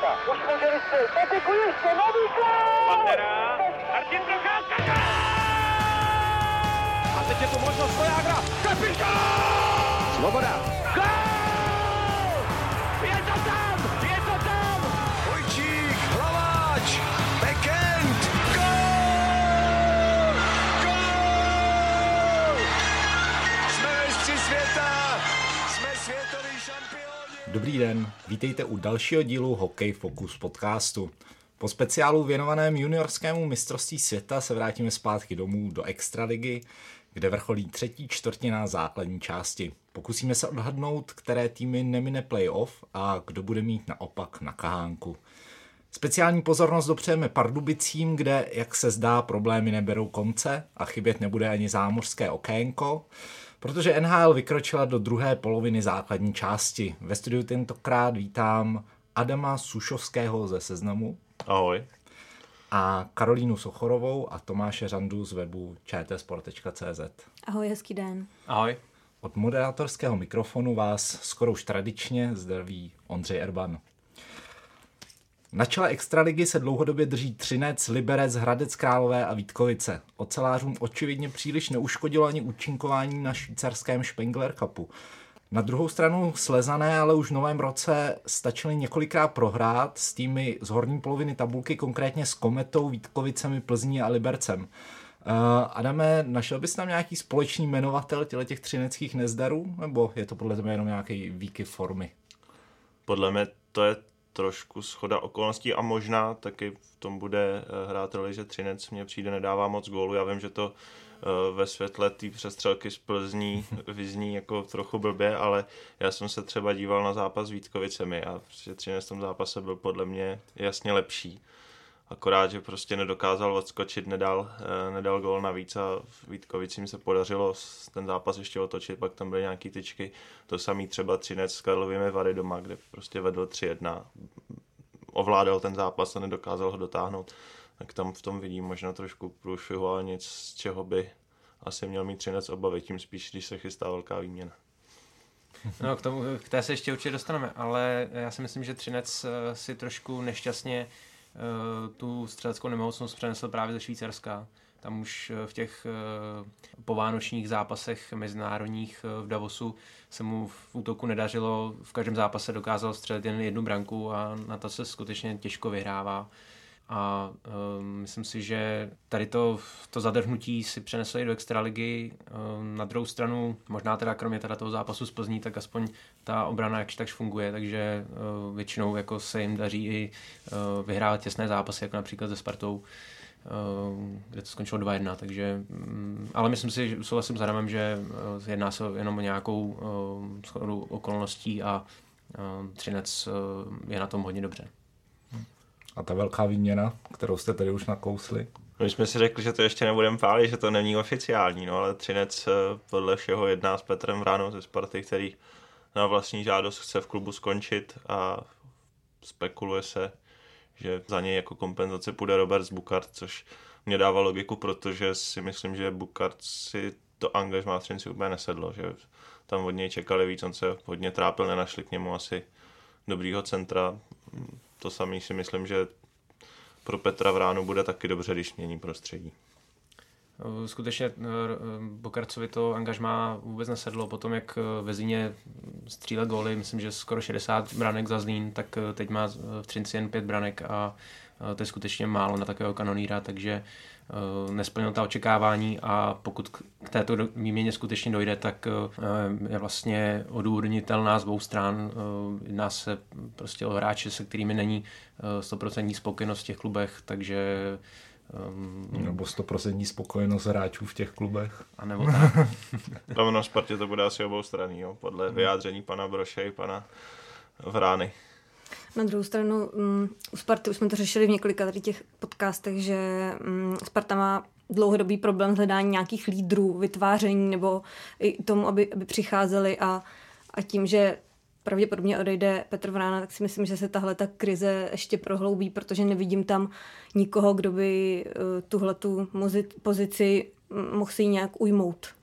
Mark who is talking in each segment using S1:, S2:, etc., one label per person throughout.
S1: Procházka. Už může vystřelit. Patiku ještě nový gol!
S2: Pantera. Martin Procházka. A teď je tu možnost Vojágra. Kapitán!
S3: Svoboda.
S4: Dobrý den, vítejte u dalšího dílu Hokej Focus podcastu. Po speciálu věnovaném juniorskému mistrovství světa se vrátíme zpátky domů do Extraligy, kde vrcholí třetí čtvrtina základní části. Pokusíme se odhadnout, které týmy nemine playoff a kdo bude mít naopak na kahánku. Speciální pozornost dopřejeme Pardubicím, kde, jak se zdá, problémy neberou konce a chybět nebude ani zámořské okénko, protože NHL vykročila do druhé poloviny základní části. Ve studiu tentokrát vítám Adama Sušovského ze Seznamu
S5: Ahoj.
S4: a Karolínu Sochorovou a Tomáše Řandu z webu čtsport.cz.
S6: Ahoj, hezký den.
S5: Ahoj.
S4: Od moderátorského mikrofonu vás skoro už tradičně zdraví Ondřej Erban. Na čele Extraligy se dlouhodobě drží Třinec, Liberec, Hradec Králové a Vítkovice. Ocelářům očividně příliš neuškodilo ani účinkování na švýcarském Spengler Cupu. Na druhou stranu slezané ale už v novém roce stačili několikrát prohrát s týmy z horní poloviny tabulky, konkrétně s Kometou, Vítkovicemi, Plzní a Libercem. Uh, Adame, našel bys tam nějaký společný jmenovatel těle těch třineckých nezdarů? Nebo je to podle tebe jenom nějaký výkyv formy?
S5: Podle mě to je trošku schoda okolností a možná taky v tom bude eh, hrát roli, že Třinec mě přijde nedává moc gólu. Já vím, že to eh, ve světle té přestřelky z Plzní vyzní jako trochu blbě, ale já jsem se třeba díval na zápas s Vítkovicemi a že Třinec v tom zápase byl podle mě jasně lepší. Akorát, že prostě nedokázal odskočit, nedal, eh, nedal gól navíc a Vítkovicím se podařilo ten zápas ještě otočit, pak tam byly nějaký tyčky. To samý třeba Třinec s Karlovými Vary doma, kde prostě vedl 3-1. Ovládal ten zápas a nedokázal ho dotáhnout. Tak tam v tom vidím možná trošku průšvihu, ale nic, z čeho by asi měl mít Třinec obavy, tím spíš, když se chystá velká výměna.
S7: No, k, tomu, k té se ještě určitě dostaneme, ale já si myslím, že Třinec eh, si trošku nešťastně eh, tu střeleckou nemocnost přenesl právě ze Švýcarska. Tam už eh, v těch eh, povánočních zápasech mezinárodních eh, v Davosu se mu v útoku nedařilo. V každém zápase dokázal střelit jen jednu branku a na to se skutečně těžko vyhrává. A um, myslím si, že tady to, to zadrhnutí si přenesli do extraligy. Um, na druhou stranu, možná teda kromě teda toho zápasu s Plzní, tak aspoň ta obrana jakž takž funguje, takže uh, většinou jako se jim daří i uh, vyhrávat těsné zápasy, jako například se Spartou, uh, kde to skončilo 2-1, takže, um, ale myslím si, že souhlasím s Adamem, že uh, jedná se jenom o nějakou uh, okolností a uh, Třinec uh, je na tom hodně dobře.
S4: A ta velká výměna, kterou jste tady už nakousli?
S5: My jsme si řekli, že to ještě nebudeme pálit, že to není oficiální, no ale Třinec eh, podle všeho jedná s Petrem Vránou ze Sparty, který na vlastní žádost chce v klubu skončit a spekuluje se, že za něj jako kompenzace půjde Robert Bukart, což mě dává logiku, protože si myslím, že Bukart si to angažmá Třinci úplně nesedlo, že tam od něj čekali víc, on se hodně trápil, nenašli k němu asi dobrýho centra. To samý si myslím, že pro Petra Vránu bude taky dobře, když mění prostředí.
S7: Eh, Skutečně eh, Bokarcovi to angažmá vůbec nesedlo. Potom, jak eh, ve Zlíně střílel góly, myslím, že skoro 60 branek za Zlín, tak eh, teď má v Třinci jen 5 branek a eh, to je skutečně málo na takového kanoníra, takže eh, nesplnil ta očekávání a pokud k této výměně skutečně dojde, tak eh, je vlastně odůvodnitelná z obou stran. Eh, Jedná se prostě o hráče, se kterými není eh, 100% spokojenost v těch klubech, takže um,
S4: Nebo 100% spokojenost hráčů v těch klubech?
S7: a nebo tak.
S5: Tam na Spartě to bude asi obou strany, jo, podle vyjádření pana Broše i pana Vrány.
S6: Na druhou stranu, um, u Sparty už jsme to řešili v několika tady těch podcastech, že um, Sparta má dlouhodobý problém hledání nějakých lídrů, vytváření nebo i tomu, aby, aby přicházeli a, a tím, že pravděpodobně odejde Petr Vrána, tak si myslím, že se tahle ta krize ještě prohloubí, protože nevidím tam nikoho, kdo by uh, tuhle tu pozici mm, mohl si ji nějak ujmout.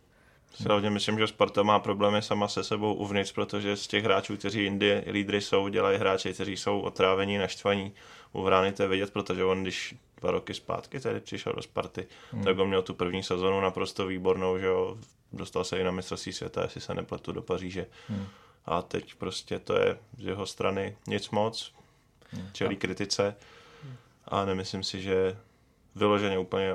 S5: Si hlavně myslím, že Sparta má problémy sama se sebou uvnitř, protože z těch hráčů, kteří jindy lídry jsou, dělají hráči, kteří jsou otrávení, naštvaní. U Vrány to je vidět, protože on, když dva roky zpátky tady přišel do Sparty, hmm. tak on měl tu první sezonu naprosto výbornou, že jo, dostal se i na mistrovství světa, jestli se nepletu do Paříže. Hmm. A teď prostě to je z jeho strany nic moc, hmm. čelí kritice a nemyslím si, že vyloženě úplně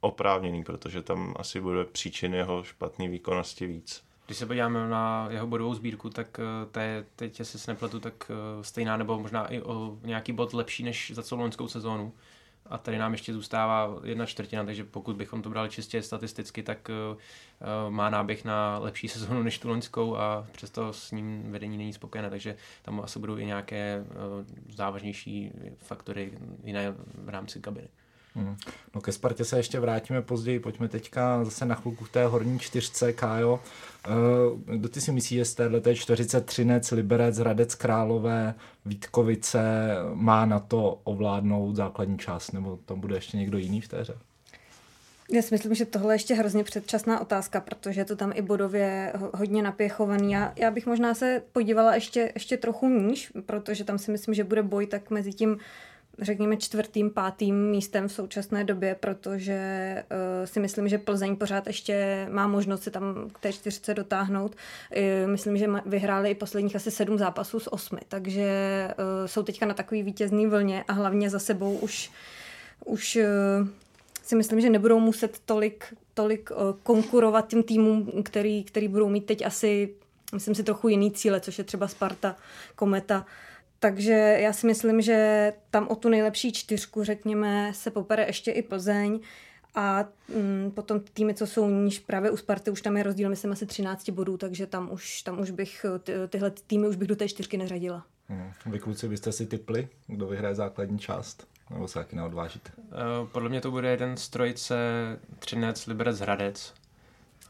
S5: oprávněný, protože tam asi bude příčin jeho špatné výkonnosti víc.
S7: Když se podíváme na jeho bodovou sbírku, tak eh, to je teď, jestli se nepletu, tak eh, stejná nebo možná i o nějaký bod lepší než za celou loňskou sezónu. A tady nám ještě zůstává jedna čtvrtina, takže pokud bychom to brali čistě statisticky, tak uh, má náběh na lepší sezónu než tu loňskou a přesto s ním vedení není spokojené, takže tam asi budou i nějaké závažnější faktory jiné v rámci kabiny.
S4: Hmm. No ke Spartě se ještě vrátíme později, pojďme teďka zase na chvilku v té horní čtyřce, Kájo. Uh, kdo ty si myslíš, že z této čtveřice Třinec, Liberec, Hradec Králové, Vítkovice má na to ovládnout základní část, nebo tam bude ještě někdo jiný v té hře?
S6: Já si myslím, že tohle je ještě hrozně předčasná otázka, protože je to tam i bodově hodně napěchovaný. Já, já bych možná se podívala ještě, ještě trochu níž, protože tam si myslím, že bude boj tak mezi tím řekněme, čtvrtým, pátým místem v současné době, protože uh, si myslím, že Plzeň pořád ještě má možnost se tam k té čtyřce dotáhnout. Uh, myslím, že vyhráli i posledních asi sedm zápasů z osmi, takže uh, jsou teďka na takový vítězný vlně a hlavně za sebou už, už uh, si myslím, že nebudou muset tolik, tolik uh, konkurovat těm týmům, který, který budou mít teď asi, myslím si, trochu jiný cíle, což je třeba Sparta, Kometa, takže já si myslím, že tam o tu nejlepší čtyřku, řekněme, se popere ještě i Plzeň. A mm, potom týmy, co jsou níž, právě u Sparty už tam je rozdíl, myslím, asi 13 bodů, takže tam už, tam už bych ty, tyhle týmy už bych do té čtyřky neřadila.
S4: Hmm. Vy kluci byste si typli, kdo vyhraje základní část? Nebo se taky neodvážíte?
S7: Uh, podle mě to bude jeden z trojice Třinec, Liberec, Hradec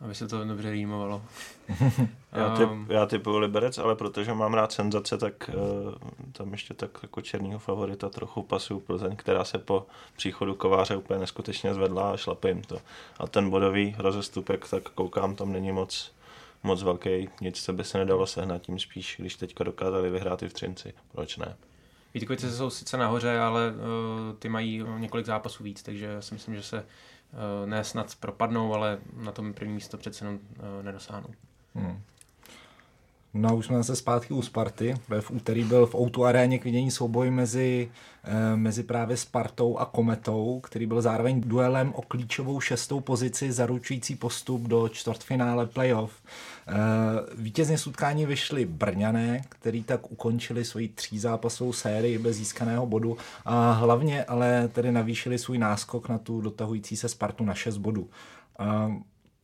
S7: aby se to dobře rýmovalo.
S5: já, typ, um, já typuju Liberec, ale protože mám rád senzace, tak uh, tam ještě tak jako černýho favorita trochu pasuju Plzeň, která se po příchodu Kováře úplně neskutečně zvedla a šlape jim to. A ten bodový rozestupek, tak koukám, tam není moc moc velký, nic se by se nedalo sehnat, tím spíš, když teďka dokázali vyhrát i v Třinci. Proč ne?
S7: Vítkovice jsou sice nahoře, ale uh, ty mají několik zápasů víc, takže já si myslím, že se ne snad propadnou, ale na tom první místo přece jenom eh, nedosáhnou. Hmm.
S4: No už jsme zase zpátky u Sparty. V úterý byl v Outu aréně k vidění souboj mezi, eh, mezi právě Spartou a Kometou, který byl zároveň duelem o klíčovou šestou pozici zaručující postup do čtvrtfinále playoff. Eh, vítězně z utkání vyšli Brňané, který tak ukončili svoji třízápasovou sérii bez získaného bodu a hlavně ale tedy navýšili svůj náskok na tu dotahující se Spartu na 6 bodů.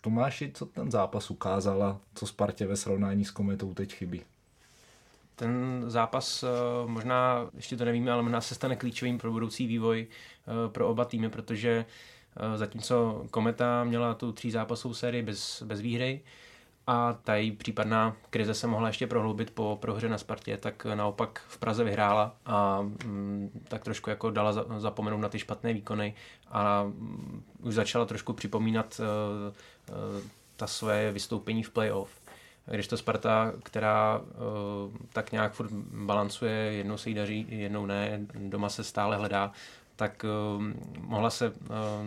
S4: Tomáši, co ten zápas ukázal a co Spartě ve srovnání s Kometou teď chybí?
S7: Ten zápas eh, možná, ještě to nevíme, ale možná se stane klíčovým pro budoucí vývoj eh, pro oba týmy, protože eh, zatímco Kometa měla tu tří zápasovou sérii bez, bez výhry, a ta její případná krize se mohla ještě prohloubit po prohře na Spartě, tak naopak v Praze vyhrála a mm, tak trošku jako dala za, zapomenout na ty špatné výkony a mm, už začala trošku připomínat ta své vystoupení v playoff. Když to Sparta, která uh, tak nějak furt balancuje, jednou se jí daří, jednou ne, doma se stále hledá, tak uh, mohla se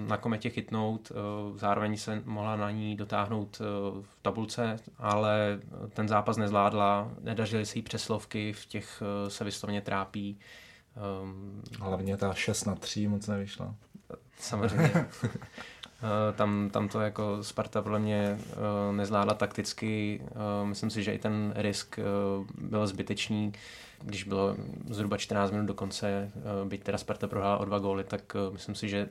S7: na kometě chytnout, zároveň se mohla na ní dotáhnout v tabulce, ale ten zápas nezvládla, nedařily se jí přeslovky, v těch se vyslovně trápí.
S4: Hlavně ta 6 na 3 moc nevyšla.
S7: Samozřejmě. tam, tam to jako Sparta podle mě nezvládla takticky. Myslím si, že i ten risk byl zbytečný když bylo zhruba 14 minut do konce, eh, byť teda Sparta prohrála o dva góly, tak eh, myslím si, že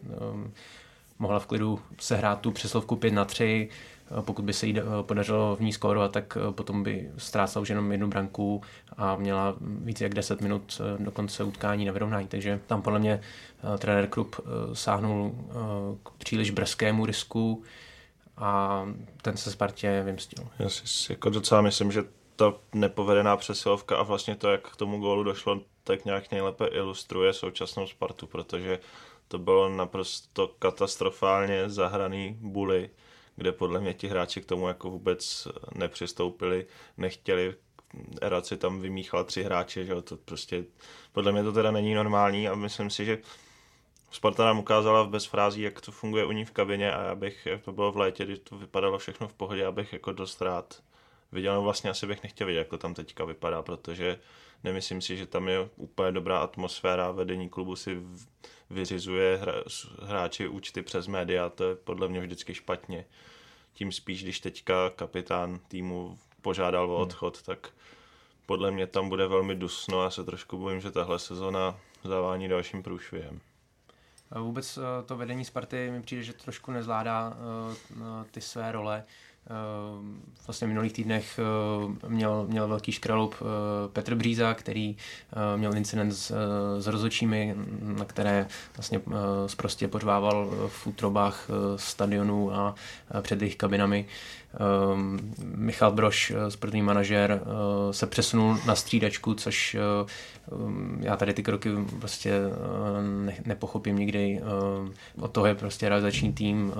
S7: mohla v klidu sehrát tu přeslovku 5 na 3. Eh, pokud by se jí podařilo v ní skórovat, tak potom by ztrácela už jenom jednu branku a měla více jak 10 minut do konce utkání na vyrovnání. Takže tam podle mě trenér Krupp sáhnul k příliš brzkému risku a ten se Spartě vymstil.
S5: Já si jako docela myslím, že ta nepovedená přesilovka a vlastně to, jak k tomu gólu došlo, tak nějak nejlépe ilustruje současnou Spartu, protože to bylo naprosto katastrofálně zahraný bully, kde podle mě ti hráči k tomu jako vůbec nepřistoupili, nechtěli, Erad si tam vymíchal tři hráče, že jo, to prostě, podle mě to teda není normální a myslím si, že Sparta nám ukázala v bez frází, jak to funguje u ní v kabině a já bych, jak to bylo v létě, kdy to vypadalo všechno v pohodě, abych jako dost rád viděl, no vlastně asi bych nechtěl vidět, jak to tam teďka vypadá, protože nemyslím si, že tam je úplně dobrá atmosféra, vedení klubu si vyřizuje hra, hráči účty přes média, to je podle mě vždycky špatně. Tím spíš, když teďka kapitán týmu požádal o hmm. odchod, hmm. tak podle mě tam bude velmi dusno a se trošku bojím, že tahle sezona zavání dalším průšvihem.
S7: Vůbec eh, to vedení Sparty mi přijde, že trošku nezvládá eh, ty své role. Ehm, vlastně v minulých týdnech eh, měl, měl velký škraloup eh, Petr Bříza, který eh, měl incident s, s rozočími, na které vlastně prostě pořvával v útrobách stadionů a před jejich kabinami. Michal Broš, sportovní manažer, se přesunul na střídačku, což já tady ty kroky prostě ne, nepochopím nikdy. Od toho je prostě realizační tým,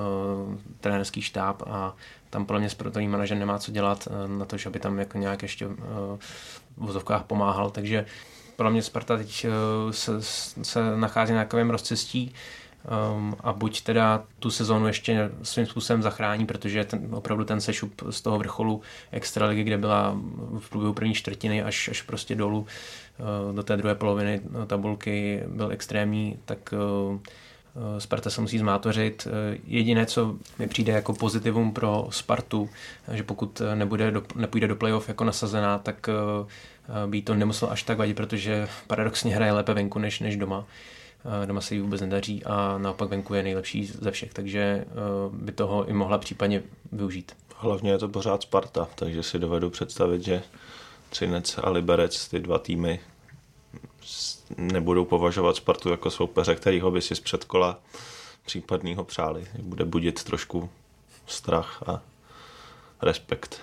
S7: trenerský štáb a tam podle mě sportovní manažer nemá co dělat eh, na to, že by tam jako nějak ještě eh, v vozovkách pomáhal, takže podle mě Sparta teď eh, se, se nachází na takovém rozcestí um, a buď teda tu sezónu ještě svým způsobem zachrání, protože ten, opravdu ten sešup z toho vrcholu extraligy, kde byla v průběhu první čtvrtiny až, až prostě dolů do té druhé poloviny tabulky byl extrémní, tak uh, Sparta se musí zmátořit. Eh, jediné, co mi přijde jako pozitivum pro Spartu, že pokud nebude do, nepůjde do playoff jako nasazená, tak eh, by to nemuselo až tak vadit, protože paradoxně hraje lépe venku než, než doma. Doma se jí vůbec nedaří a naopak venku je nejlepší ze všech, takže by toho i mohla případně využít.
S5: Hlavně je to pořád Sparta, takže si dovedu představit, že Třinec a Liberec, ty dva týmy, nebudou považovat Spartu jako soupeře, kterýho by si z předkola případného přáli. Bude budit trošku strach a respekt.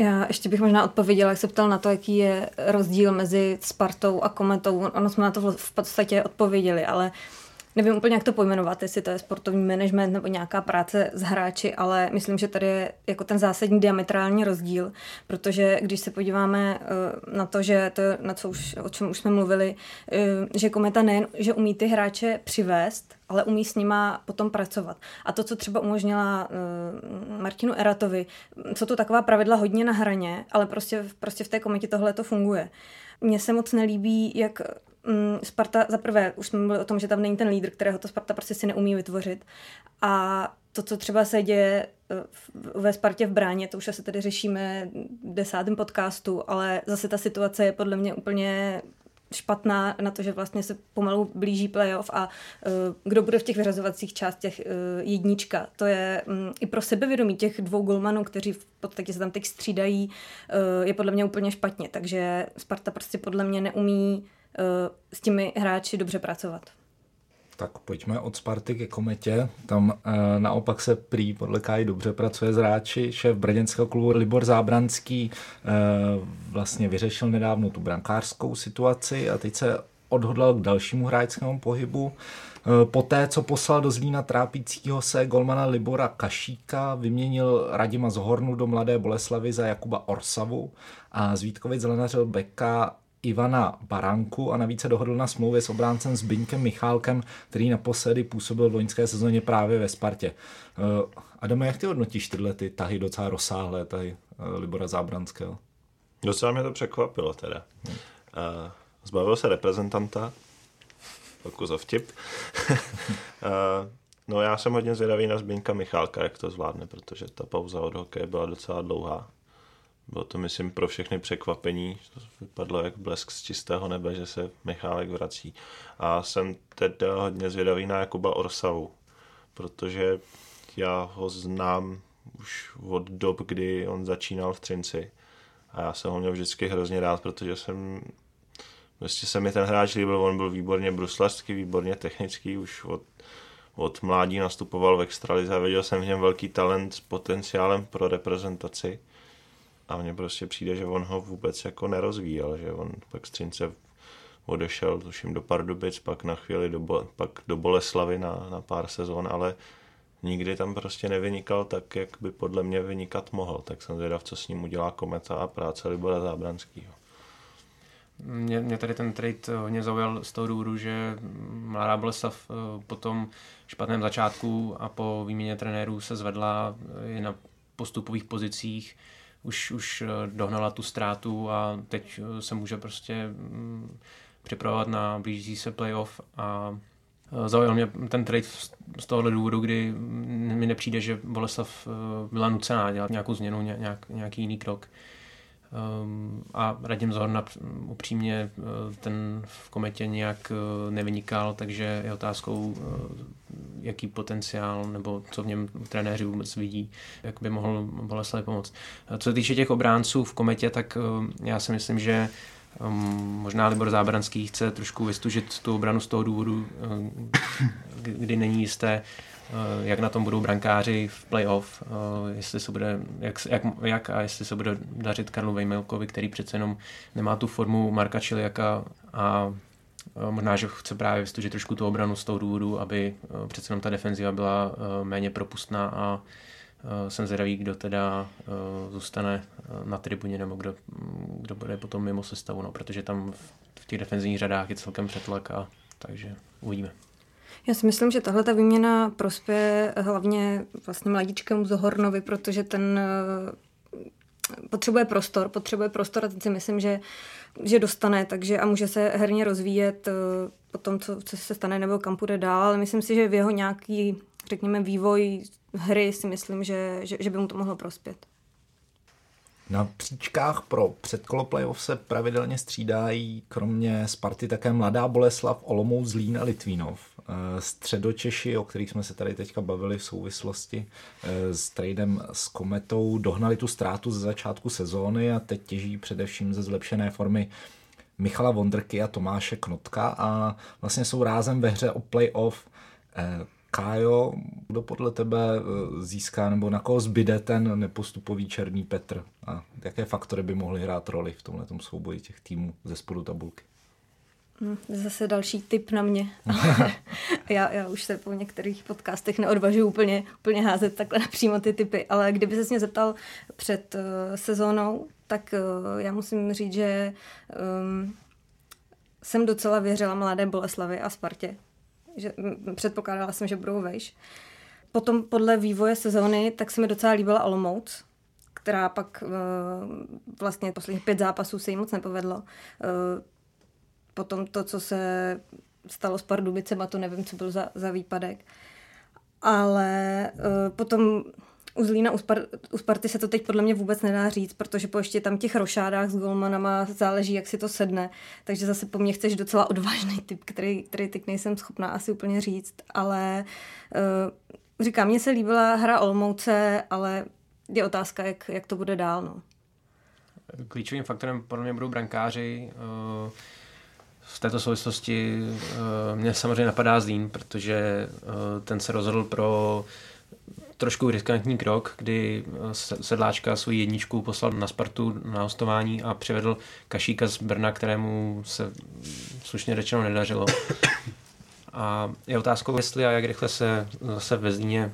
S6: Já ještě bych možná odpověděla, jak se ptal na to, jaký je rozdíl mezi Spartou a Kometou. Ono jsme na to v podstatě odpověděli, ale uh, nevím úplně, jak to pojmenovat, jestli to je sportovní management nebo nějaká práce s hráči, ale myslím, že tady je jako ten zásadní diametrální rozdíl, protože když se podíváme eh, na to, že to, na co už, o čem už jsme mluvili, eh, že Kometa nejen, že umí ty hráče přivést, ale umí s nima potom pracovat. A to, co třeba umožnila uh, Martinu Eratovi, jsou to taková pravidla hodně na hraně, ale prostě, prostě v té kometě tohle to funguje. Mně se moc nelíbí, jak mm, Sparta, za prvé, už jsme mluvili o tom, že tam není ten lídr, kterého to Sparta prostě si neumí vytvořit. A to, co třeba se děje eh, ve Spartě v bráně, to už asi tady řešíme v desátém podcastu, ale zase ta situace je podle mě úplně špatná na to, že vlastně se pomalu blíží playoff a uh, kdo bude v těch vyřazovacích částech uh, jednička. To je um, i pro sebevědomí těch dvou golmanů, kteří v podstatě se tam teď střídají, uh, je podle mě úplně špatně. Takže Sparta prostě podle mě neumí s těmi hráči dobře pracovat.
S4: Tak pojďme od Sparty ke Kometě. Tam e, naopak se prý podle Kaj dobře pracuje s hráči. Šéf brněnského klubu Libor Zábranský e, vlastně vyřešil nedávno tu brankářskou situaci a teď se odhodlal k dalšímu hráčskému pohybu. E, poté, co poslal do Zlína trápícího se golmana Libora Kašíka, vyměnil Radima Zohornu do Mladé Boleslavy za Jakuba Orsavu a z Vítkovic zelenařil beka Ivana Baranku a navíc se dohodl na smlouvě s obráncem Zbyňkem Michálkem, který naposledy působil v loňské sezóně právě ve Spartě. Uh, Adame, jak ty hodnotíš tyhle ty tahy docela rozsáhlé, tahy uh, Libora Zábranského?
S5: Docela mě to překvapilo teda. Uh, zbavil se reprezentanta, Pokus za vtip. no já jsem hodně zvědavý na Zbyňka Michálka, jak to zvládne, protože ta pauza od hokeje byla docela dlouhá. Bylo to, myslím, pro všechny překvapení. To vypadlo jak blesk z čistého nebe, že se Michálek vrací. A jsem teda hodně zvědavý na Jakuba Orsavu, protože já ho znám už od dob, kdy on začínal v Třinci. A já jsem ho měl vždycky hrozně rád, protože jsem Prostě se mi ten hráč líbil, on byl výborně bruslařský, výborně technický, už od, od mládí nastupoval v extralize a viděl jsem v něm velký talent s potenciálem pro reprezentaci a mně prostě přijde, že on ho vůbec jako nerozvíjel, že on pak Střince odešel, tuším, do Pardubic, pak na chvíli do, pak do Boleslavy na, na pár sezon, ale nikdy tam prostě nevynikal tak, jak by podle mě vynikat mohl. Tak jsem zvědav, co s ním udělá Kometa a práce Libora Zábranského.
S7: Mě, mě tady ten trade hodně zaujal z toho důvodu, že Mladá Boleslav eh, po tom špatném začátku a po výměně trenérů se zvedla i na postupových pozicích, už, už dohnala tu ztrátu a teď se může prostě mm, připravovat na blížící se playoff a e, zaujal mě ten trade z tohohle důvodu, kdy mi nepřijde, že Boleslav byla nucená dělat nějakou změnu, nějak, nějaký jiný krok. Um, a Radim Zorna upřímně e, ten v kometě nějak nevynikal, takže je otázkou, jaký potenciál nebo co v něm trenéři vůbec vidí, jak by mohl Boleslav pomoct. Co se týče těch obránců v kometě, tak já si myslím, že Um, možná Libor Zábranský chce trošku vystužit tu obranu z toho důvodu, kdy není jisté, jak na tom budou brankáři v playoff, uh, jestli se bude, jak, jak, jak a jestli se bude dařit Karlu Vejmelkovi, který přece jenom nemá tu formu Marka Čiliaka a možná, že chce právě vystužit trošku tu obranu z toho důvodu, aby přece jenom ta defenziva byla méně propustná a Eh, jsem zvědavý, kdo teda eh, zůstane eh, na tribuně nebo kdo, kdo bude potom mimo sestavu, no, protože tam v těch defenzivních řadách je celkem přetlak a takže uvidíme.
S6: Já si myslím, že tahle ta výměna prospěje hlavně vlastně mladíčkému Zohornovi, protože ten potřebuje prostor, potřebuje prostor a teď si myslím, že, že dostane, takže a může se herně rozvíjet po tom, co, co se stane nebo kam půjde dál, ale myslím si, že v jeho nějaký, řekněme, vývoj hry si myslím, že, že, že by mu to mohlo prospět.
S4: Na příčkách pro předkolo playoff se pravidelně střídají kromě Sparty také Mladá Boleslav, Olomouc, Zlín a Litvínov. Eh, středočeši, o kterých jsme se tady teďka bavili v souvislosti eh, s tradem s Kometou, dohnali tu ztrátu ze začátku sezóny a teď těží především ze zlepšené formy Michala Vondrky a Tomáše Knotka a vlastně jsou rázem ve hře o playoff eh, Kájo, kdo podle tebe získá nebo na koho zbyde ten nepostupový Černý Petr a jaké faktory by mohly hrát roli v tomhle souboji těch týmů ze spodu tabulky?
S6: Hm, zase další tip na mě. já, já už se po některých podcastech neodvažuji úplně, úplně házet takhle napřímo ty typy, ale kdyby se mě zeptal před uh, sezónou, tak uh, já musím říct, že um, jsem docela věřila mladé Boleslavi a Spartě, že předpokládala jsem, že budou vejš. Potom podle vývoje sezóny, tak se mi docela líbila Olomouc, která pak vlastně posledních pět zápasů se jí moc nepovedlo. Potom to, co se stalo s Pardubicema, to nevím, co byl za, za výpadek. Ale potom u Zlína, u, Spar- u Sparty se to teď podle mě vůbec nedá říct, protože po ještě tam těch rošádách s golmanama záleží, jak si to sedne. Takže zase po mně chceš docela odvážný typ, který, který teď nejsem schopná asi úplně říct. Ale uh, říkám, mně se líbila hra Olmouce, ale je otázka, jak, jak to bude dál. No.
S7: Klíčovým faktorem podle mě budou brankáři. Uh v této souvislosti uh, mě samozřejmě napadá Zlín, protože uh, ten se rozhodl pro trošku riskantní krok, kdy eh, Sedláčka svou jedničku poslal na Spartu na hostování a přivedl Kašíka z Brna, kterému se slušně řečeno nedařilo. A je otázkou, jestli a jak rychle se zase ve Zlíně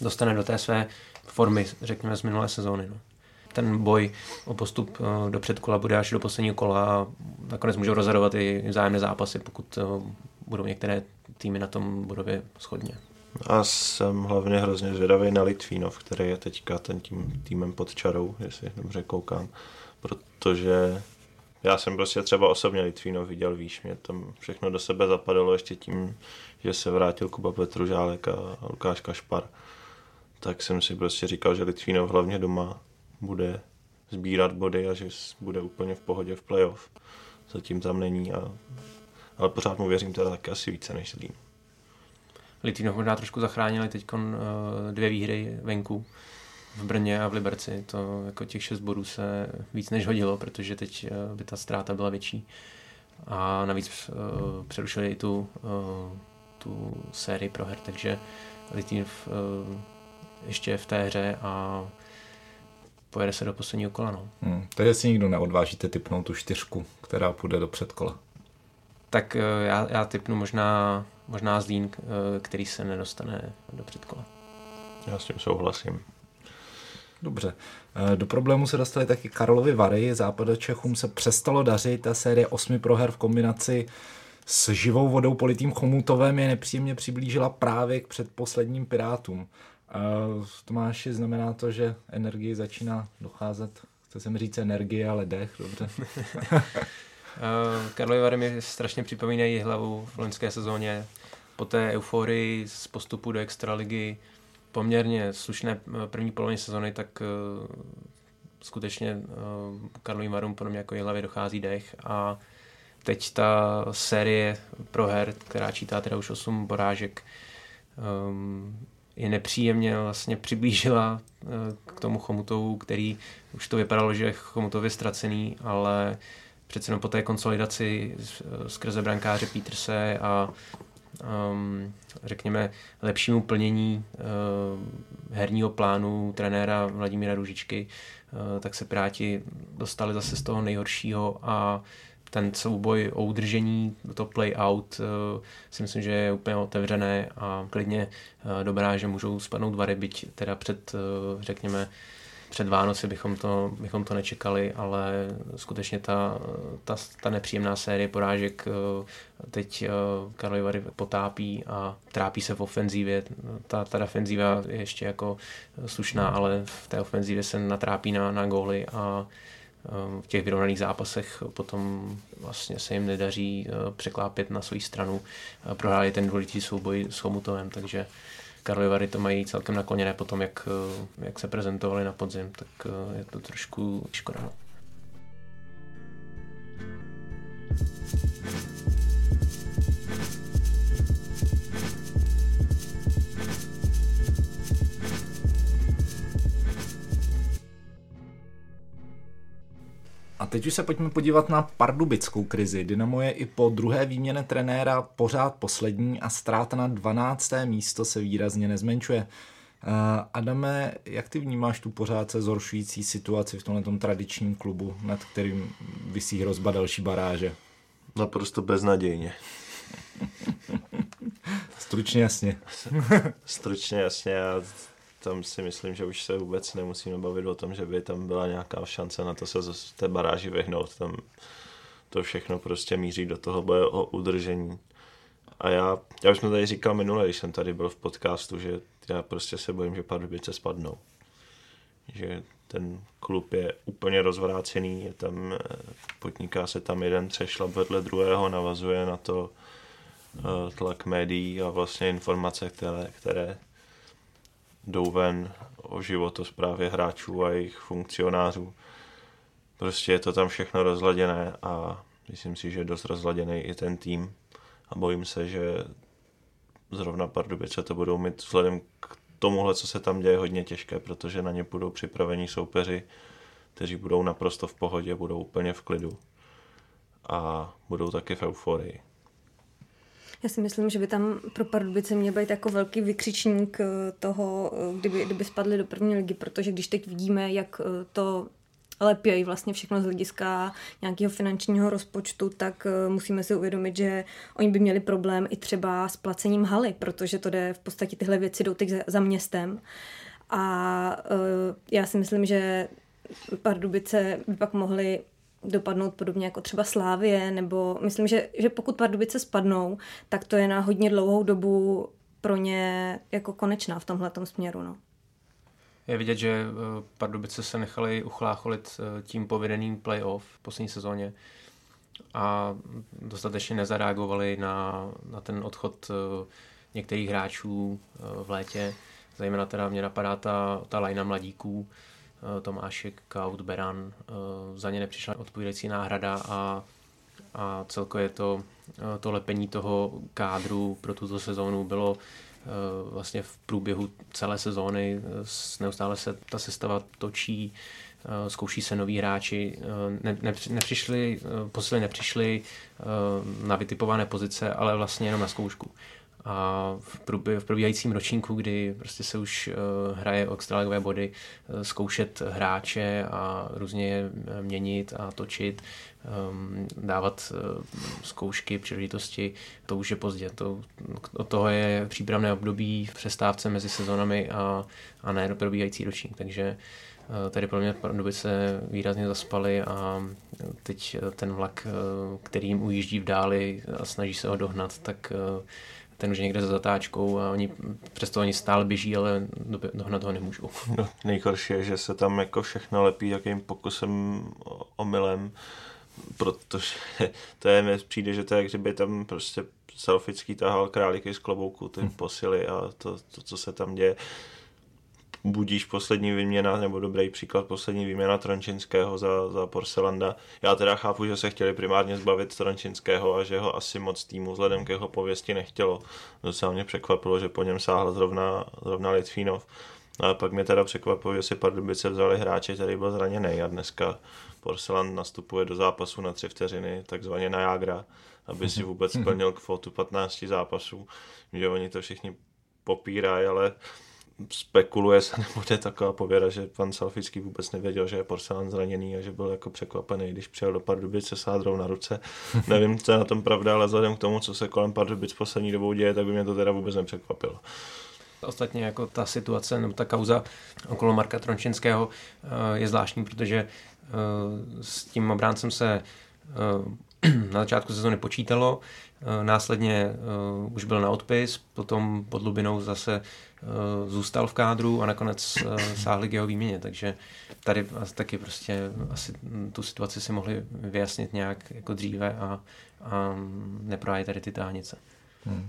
S7: dostane do té své formy, řekněme, z minulé sezóny. No. Ten boj o postup eh, do předkola bude až do posledního kola a nakonec můžou rozhodovat i vzájemné zápasy, pokud eh, budou některé týmy na tom budově schodně.
S5: A jsem hlavně hrozně zvědavý na Litvínov, který je teďka ten tím týmem pod čarou, jestli dobře koukám. Protože já jsem prostě třeba osobně Litvínov viděl, víš, mě tam všechno do sebe zapadalo ještě tím, že se vrátil Kuba Petružálek a Lukáš Kašpar. Tak jsem si prostě říkal, že Litvínov hlavně doma bude sbírat body a že bude úplně v pohodě v playoff. Zatím tam není, a, ale pořád mu věřím teda taky asi více než Zlín.
S7: Litvínov možná trošku zachránili teď uh, dvě výhry venku v Brně a v Liberci. To jako těch šest bodů se víc než hodilo, protože teď uh, by ta ztráta byla větší. A navíc uh, přerušili i tu, tu sérii proher, takže Litvínov uh, ještě v té hře a pojede se do posledního kola. No.
S4: Hmm, takže si nikdo neodvážíte typnout tu čtyřku, která půjde do předkola.
S7: Tak já, já typnu možná možná Zlín, který se nedostane do předkola.
S5: Já s tím souhlasím.
S4: Dobře. Do problému se dostali taky Karlovi Vary. Západočechům se přestalo dařit. Ta série osmi proher v kombinaci s živou vodou politým Chomutovem je nepříjemně přiblížila právě k předposledním Pirátům. Tomáši, znamená to, že energii začíná docházet, chce jsem říct energie, ale dech, dobře.
S7: Karlovy Vary mi strašně připomínají hlavu v loňské sezóně. Po té euforii z postupu do extraligy, poměrně slušné první polovině sezóny, tak skutečně Karlovým Varům podle mě jako hlavě dochází dech a teď ta série proher, která čítá teda už 8 porážek, um, je nepříjemně vlastně přiblížila uh, k tomu Chomutovu, který už to vypadalo, že je ztracený, ale přece jenom po té konsolidaci skrze brankáře Peterse a um, řekněme lepšímu plnění uh, herního plánu trenéra Vladimíra Ružičky, uh, tak se Piráti dostali zase z toho nejhoršího a ten souboj o udržení, to play out, uh, si myslím, že je úplně otevřené a klidně uh, dobrá, že můžou spadnout vary, byť teda před, uh, řekněme, před Vánoci bychom to, bychom to nečekali, ale skutečně ta, ta, ta nepříjemná série porážek teď Karlovy Vary potápí a trápí se v ofenzívě. Ta, ta defenzíva je ještě jako slušná, ale v té ofenzívě se natrápí na, na góly a v těch vyrovnaných zápasech potom vlastně se jim nedaří eh, překlápět na svou stranu. Prohráli ten důležitý souboj s Chomutovem, takže Karlovy to mají celkem nakloněné potom, jak, eh, jak se prezentovali na podzim, tak eh, je to trošku škoda.
S4: A teď už se pojďme podívat na pardubickou krizi. Dynamo je i po druhé výměně trenéra pořád poslední a ztráta na 12. místo se výrazně nezmenšuje. Uh, Adame, jak ty vnímáš tu pořád se zhoršující situaci v tomhle tradičním klubu, nad kterým vysí hrozba další baráže?
S5: Naprosto beznadějně.
S4: Stručně jasně.
S5: Stručně jasně. Já tam si myslím, že už se vůbec nemusíme bavit o tom, že by tam byla nějaká šance na to se z té baráži vyhnout. Tam to všechno prostě míří do toho boje o udržení. A já, já už jsem tady říkal minule, když jsem tady byl v podcastu, že já prostě se bojím, že Pardubice spadnou. Že ten klub je úplně rozvrácený, je tam, eh, potníká se tam jeden třešlap vedle druhého, navazuje na to eh, tlak médií a vlastně informace, které, které jdou ven o životosprávě hráčů a jejich funkcionářů. Prostě je to tam všechno rozladěné a myslím si, že je dost rozladěný i ten tým a bojím se, že zrovna Pardubice to budou mít vzhledem k tomuhle, co se tam děje, hodně těžké, protože na ně budou připravení soupeři, kteří budou naprosto v pohodě, budou úplně v klidu a budou taky v euforii.
S6: Já si myslím, že by tam pro Pardubice měl být jako velký vykřičník eh, toho, eh, kdyby, kdyby spadli do první ligy, protože když teď vidíme, jak eh, to lepějí vlastně všechno z hlediska nějakého finančního rozpočtu, tak musíme si uvědomit, že oni by měli problém i třeba s placením haly, protože to jde v podstatě tyhle věci jdou teď za městem. A já si myslím, že Pardubice by pak mohly dopadnout podobně jako třeba Slávie, nebo myslím, že, že pokud Pardubice spadnou, tak to je na hodně dlouhou dobu pro ně jako konečná v tomhle směru. No.
S7: Je vidět, že eh, Pardubice se nechali uchlácholit eh, tím povedeným playoff v poslední sezóně a dostatečně nezareagovali na, na ten odchod eh, některých hráčů v létě. Zejména teda mě napadá ta, ta lajna mladíků, Tomášek, Kaut, Beran, eh, za ně nepřišla odpovídající náhrada a, a celkově to, eh, to lepení toho kádru pro tuto sezónu bylo vlastně v průběhu celé sezóny. Neustále se ta sestava točí, zkouší se noví hráči, ne, ne, nepřišli, posily nepřišli na vytipované pozice, ale vlastně jenom na zkoušku. A v, průbě, v probíhajícím ročníku, kdy prostě se už uh, hraje o extraligové body, uh, zkoušet hráče a různě je měnit a točit, um, dávat uh, zkoušky, příležitosti, to už je pozdě. To, od toho je přípravné období v přestávce mezi sezónami a, a ne probíhající ročník, takže tady pro mě se výrazně zaspaly a teď ten vlak, který jim ujíždí v dáli a snaží se ho dohnat, tak ten už někde za zatáčkou a oni přesto oni stále běží, ale dohnat ho nemůžou.
S5: No, nejhorší je, že se tam jako všechno lepí jakým pokusem omylem, protože to je, mi přijde, že to je, jak kdyby tam prostě Selfický tahal králíky z klobouku, ty hmm. posily a to, to, co se tam děje budíš poslední výměna, nebo dobrý příklad, poslední výměna Trončinského za, za Porcelanda. Já teda chápu, že se chtěli primárně zbavit Trončinského a že ho asi moc týmu vzhledem k jeho pověsti nechtělo. Docela mě překvapilo, že po něm sáhl zrovna, zrovna Litvinov. Ale pak mě teda překvapilo, že si Pardubice vzali hráče, který byl zraněný a dneska Porceland nastupuje do zápasu na tři vteřiny, takzvaně na Jágra, aby si vůbec splnil kvotu 15 zápasů. Že oni to všichni popírají, ale spekuluje se, nebo je taková pověra, že pan Salfický vůbec nevěděl, že je porcelán zraněný a že byl jako překvapený, když přijel do Pardubic se sádrou na ruce. Nevím, co je na tom pravda, ale vzhledem k tomu, co se kolem Pardubic poslední dobou děje, tak by mě to teda vůbec nepřekvapilo.
S7: Ostatně jako ta situace nebo ta kauza okolo Marka Trončinského eh, je zvláštní, protože eh, s tím obráncem se eh, na začátku sezóny počítalo, následně už byl na odpis, potom pod Lubinou zase Eh, zůstal v kádru a nakonec eh, sáhli k jeho výměně, takže tady taky prostě asi tu situaci si mohli vyjasnit nějak jako dříve a, a neprohájí tady ty táhnice. Hmm.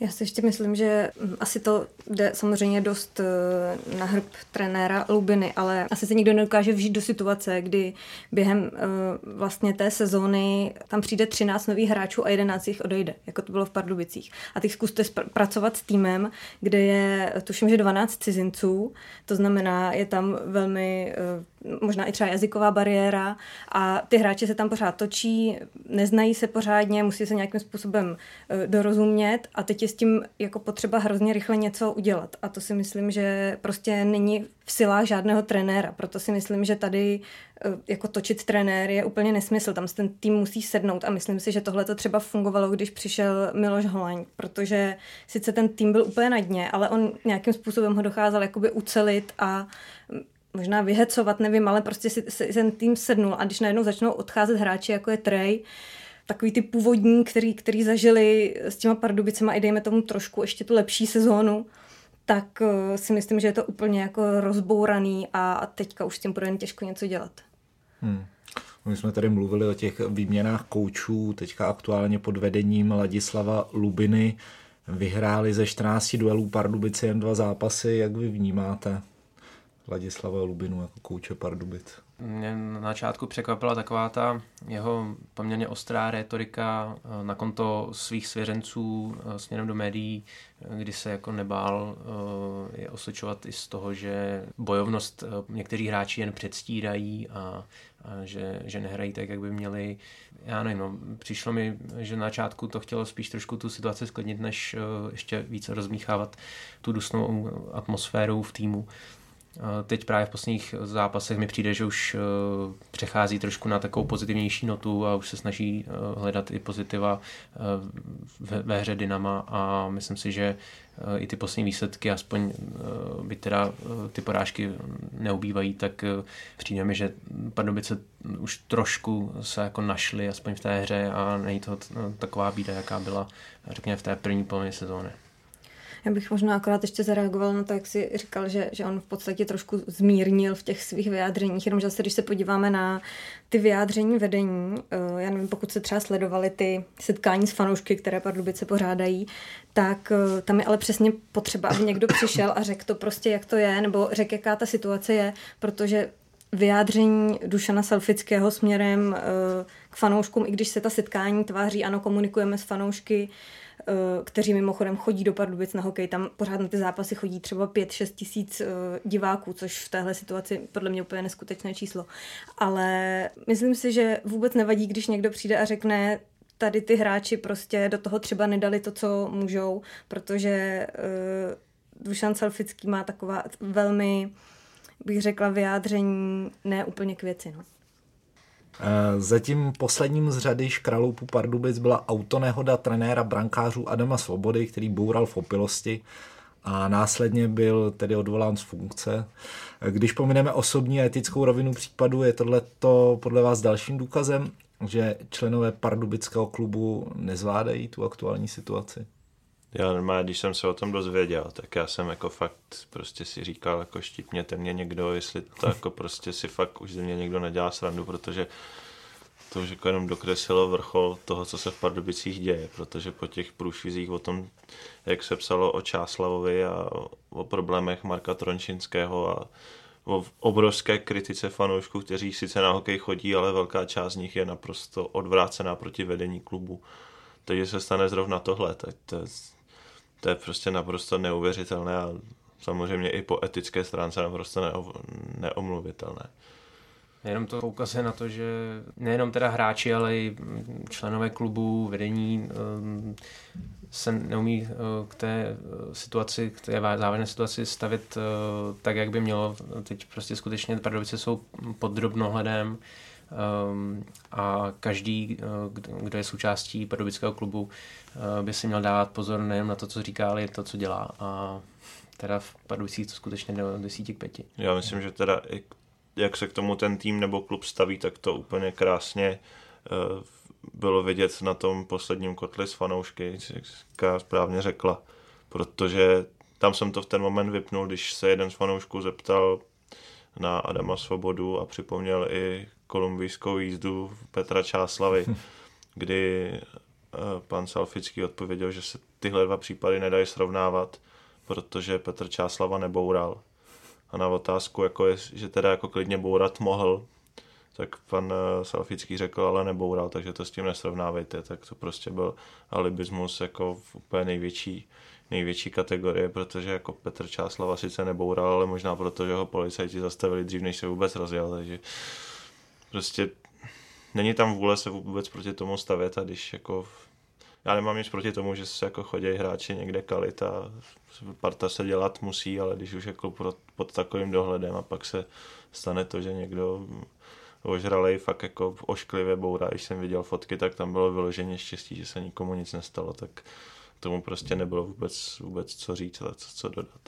S6: Já si ještě myslím, že mm, asi to jde samozřejmě dost eh, na hrb trenéra Lubiny, ale asi se nikdo nedokáže vžít do situace, kdy během eh, vlastně té sezóny tam přijde 13 nových hráčů a 11 jich odejde, jako to bylo v Pardubicích. A teď zkuste pracovat s týmem, kde je, tuším, že 12 cizinců, to znamená, je tam velmi eh, možná i třeba jazyková bariéra a ty hráči se tam pořád točí, neznají se pořádně, musí se nějakým způsobem e, dorozumět a teď je s tím jako potřeba hrozně rychle něco udělat. A to si myslím, že prostě není v silách žádného trenéra. Proto si myslím, že tady e, jako točit trenér je úplně nesmysl. Tam ten tým musí sednout a myslím si, že tohle to třeba fungovalo, když přišel Miloš Holaň, protože sice ten tým byl úplně na dně, ale on nějakým způsobem ho dokázal jakoby ucelit a možná vyhecovat, nevím, ale prostě si, si ten tým sednul a když najednou začnou odcházet hráči, jako je Trey, takový ty původní, který, který zažili s těma Pardubicema i dejme tomu trošku ještě tu lepší sezónu, tak uh, si myslím, že je to úplně jako rozbouraný a teďka už s tím bude jen těžko něco dělat. Hmm.
S4: My jsme tady mluvili o těch výměnách koučů, teďka aktuálně pod vedením Ladislava Lubiny. Vyhráli ze 14 duelů Pardubice jen dva zápasy. Jak vy vnímáte Ladislava Lubinu jako kouče Pardubic.
S7: Mě na začátku překvapila taková ta jeho poměrně ostrá retorika eh, na konto svých svěřenců eh, směrem do médií, eh, kdy se jako nebál je osočovat i z toho, že bojovnost někteří hráči jen předstírají a, a že, že nehrají tak, jak by měli. Já nevím, no, přišlo mi, že na začátku to chtělo spíš trošku tu situaci sklidnit, než ještě více rozmíchávat tu dusnou atmosféru v týmu. Teď právě v posledních zápasech mi přijde, že už eh, přechází trošku na takovou pozitivnější notu a už se snaží eh, hledat i pozitiva eh, ve hře Dynama a myslím si, že i ty poslední výsledky, aspoň by teda ty porážky neubývají, tak přijde mi, že Pardubice už trošku se jako našli aspoň v té hře a není to taková bída, jaká byla řekněme v té první polovině sezóny.
S6: Já bych možná akorát ještě zareagoval na to, jak si říkal, že, že on v podstatě trošku zmírnil v těch svých vyjádřeních, jenomže zase, když se podíváme na ty vyjádření vedení, eh, já nevím, pokud se třeba sledovali ty setkání s fanoušky, které Pardubice pořádají, tak eh, tam je ale přesně potřeba, aby někdo přišel a řekl to prostě, jak to je, nebo řekl, jaká ta situace je, protože vyjádření Dušana Selfického směrem eh, k fanouškům, i když se ta setkání tváří, ano, komunikujeme s fanoušky, kteří mimochodem chodí do Pardubic na hokej, tam pořád na ty zápasy chodí třeba 5-6 tisíc eh, diváků, což v téhle situaci podle mě úplně neskutečné číslo. Ale myslím si, že vůbec nevadí, když někdo přijde a řekne, tady ty hráči prostě do toho třeba nedali to, co můžou, protože uh, Dušan Selfický má taková velmi, bych řekla, vyjádření ne úplně k věci. No.
S4: Eh, zatím posledním z řady škraloupu Pardubic byla autonehoda trenéra brankářů Adama Svobody, který boural v opilosti a následně byl tedy odvolán z funkce. Eh, když pomineme osobní a etickou rovinu případu, je tohle podle vás dalším důkazem, že členové pardubického klubu nezvládají tu aktuální situaci?
S5: Já normálně, když jsem se o tom dozvěděl, tak já jsem jako fakt prostě si říkal, jako štipněte mě někdo, jestli to jako prostě si fakt už ze mě někdo nedělá srandu, protože to už jako jenom dokreslilo vrchol toho, co se v Pardubicích děje, protože po těch průšvizích o tom, jak se psalo o Čáslavovi a o problémech Marka Trončinského a o obrovské kritice fanoušků, kteří sice na hokej chodí, ale velká část z nich je naprosto odvrácená proti vedení klubu. Takže se stane zrovna tohle, tak to je, to je prostě naprosto neuvěřitelné a samozřejmě i po etické stránce naprosto neomluvitelné.
S7: Jenom to poukazuje na to, že nejenom teda hráči, ale i členové klubu, vedení um, se neumí uh, k té uh, situaci, k té závažné situaci stavit uh, tak, jak by mělo. Teď prostě skutečně Pardubice jsou pod drobnohledem a každý, kdo je součástí pardubického klubu, by si měl dávat pozor nejen na to, co říká, ale i to, co dělá. A teda v Pardubicích to skutečně do desíti k pěti.
S5: Já myslím, že teda jak se k tomu ten tým nebo klub staví, tak to úplně krásně eh, bylo vidět na tom posledním kotli s fanoušky, jak správně řekla. Protože tam jsem to v ten moment vypnul, když se jeden z fanoušků zeptal na Adama Svobodu a připomněl i kolumbijskou jízdu Petra Čáslavy, kdy eh, pan Salfický odpověděl, že se tyhle dva případy nedají srovnávat, protože Petr Čáslava neboural. A na otázku, jako je, že teda jako klidně bourat mohl, tak pan eh, Salfický řekl, ale neboural, takže to s tím nesrovnávejte, tak to prostě byl alibismus jako v úplně největší, největší kategorie, protože jako Petr Čáslava sice neboural, ale možná proto, že ho policajti zastavili dřív, než se vůbec rozjel, takže prostě není tam vůle se vůbec proti tomu stavět a když jako já nemám nic proti tomu, že se jako chodí hráči někde kalit a parta se dělat musí, ale když už jako pod takovým dohledem a pak se stane to, že někdo ožralej fakt jako ošklivě bourá, když jsem viděl fotky, tak tam bylo vyloženě štěstí, že se nikomu nic nestalo, tak tomu prostě nebylo vůbec, vůbec co říct a co, co dodat.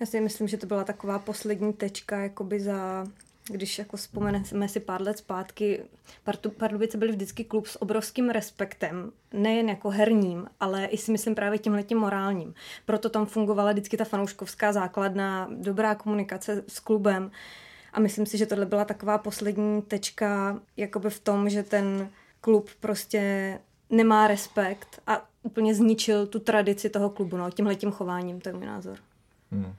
S6: Já si myslím, že to byla taková poslední tečka jakoby za když jako vzpomeneme si pár let zpátky, Pardubice byly vždycky klub s obrovským respektem, nejen jako herním, ale i si myslím právě tímhletím morálním. Proto tam fungovala vždycky ta fanouškovská základna, dobrá komunikace s klubem. A myslím si, že tohle byla taková poslední tečka jakoby v tom, že ten klub prostě nemá respekt a úplně zničil tu tradici toho klubu, no, tímhletím chováním, to je můj názor. Hmm.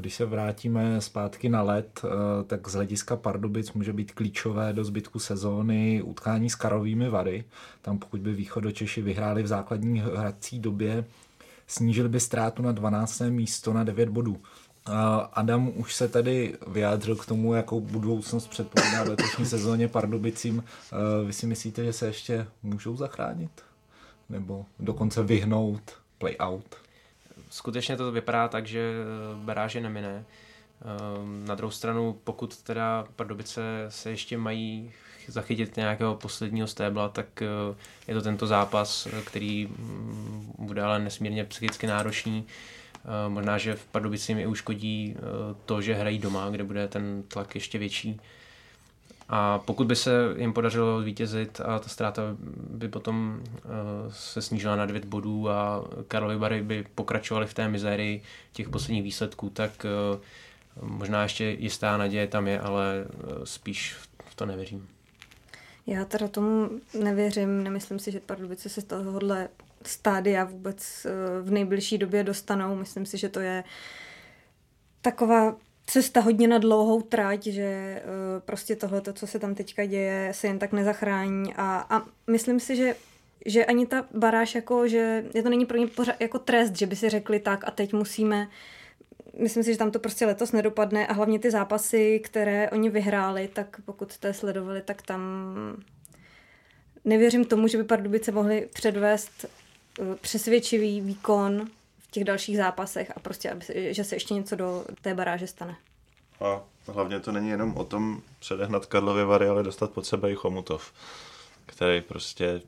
S4: Když se vrátíme zpátky na let, eh, tak z hlediska Pardubic může být klíčové do zbytku sezóny utkání s Karovými Vary. Tam pokud by Východočeši vyhráli v základní hrací době, snížili by ztrátu na 12. místo na 9 bodů. Adam už se tady vyjádřil k tomu, jakou budoucnost předpovídá v letošní sezóně Pardubicím. Eh, vy si myslíte, že se ještě můžou zachránit? Nebo dokonce vyhnout play-out?
S7: Skutečně to vypadá tak, že eh, baráže nemine. Ehm, na druhou stranu, pokud teda Pardubice se ještě mají zachytit nějakého posledního stébla, tak eh, je to tento zápas, který mm, bude ale nesmírně psychicky náročný. Ehm, možná, že v Pardubicím i uškodí eh, to, že hrají doma, kde bude ten tlak ještě větší. A pokud by se jim podařilo vítězit a ta ztráta by potom uh, se snížila na 9 bodů a Karlovy Bary by pokračovaly v té mizérii těch posledních výsledků, tak uh, možná ještě jistá naděje tam je, ale uh, spíš v to nevěřím.
S6: Já teda tomu nevěřím, nemyslím si, že Pardubice se z tohohle stádia vůbec v nejbližší době dostanou. Myslím si, že to je taková cesta hodně na dlouhou trať, že uh, prostě tohle, co se tam teďka děje, se jen tak nezachrání. A, a myslím si, že že ani ta baráž, jako, že je to není pro ně pořád jako trest, že by si řekli tak a teď musíme myslím si, že tam to prostě letos nedopadne a hlavně ty zápasy, které oni vyhráli, tak pokud jste sledovali, tak tam nevěřím tomu, že by Pardubice mohli předvést eh, přesvědčivý výkon těch dalších zápasech a prostě, aby že se ještě něco do té baráže stane.
S5: A hlavně to není jenom o tom předehnat Karlovy Vary, ale dostat pod sebe i Chomutov, který prostě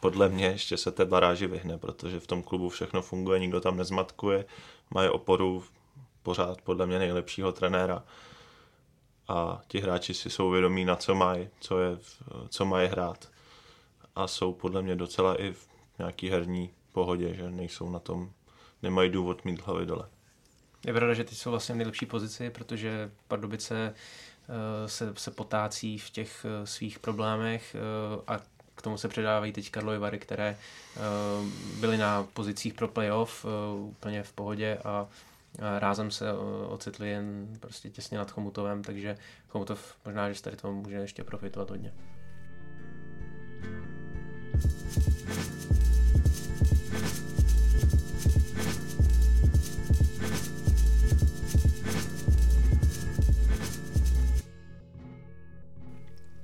S5: podle mě ještě se té baráži vyhne, protože v tom klubu všechno funguje, nikdo tam nezmatkuje, mají oporu pořád podle mě nejlepšího trenéra a ti hráči si jsou vědomí, na co mají, co, je, co mají hrát a jsou podle mě docela i v nějaký herní pohodě, že nejsou na tom, nemají důvod mít hlavy dole.
S7: Je pravda, že ty jsou vlastně v nejlepší pozici, protože Pardubice uh, se, se potácí v těch uh, svých problémech uh, a k tomu se předávají teď Karlovy Vary, které byly na pozicích pro playoff úplně v pohodě a rázem se ocitli jen prostě těsně nad Chomutovem, takže Chomutov možná, že z tady toho může ještě profitovat hodně.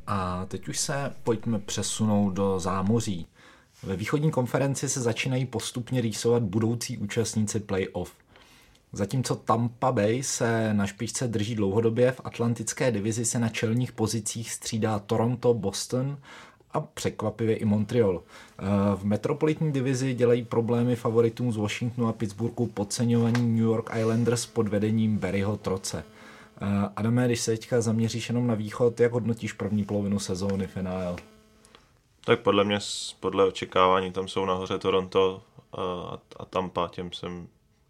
S4: A teď už se pojďme přesunout do zámoří. Ve východní konferenci se začínají postupně rýsovat budoucí účastníci playoff. Zatímco Tampa Bay se na špičce drží dlouhodobě, v atlantické divizi se na čelních pozicích střídá Toronto, Boston a překvapivě i Montreal. V metropolitní divizi dělají problémy favoritům z Washingtonu a Pittsburghu podceňovaní New York Islanders pod vedením Barryho Troce. Adame, když se teďka zaměříš jenom na východ, jak hodnotíš první polovinu sezóny finále?
S5: Tak podle mě, podle očekávání, tam jsou nahoře Toronto a, a Tampa, těm jsem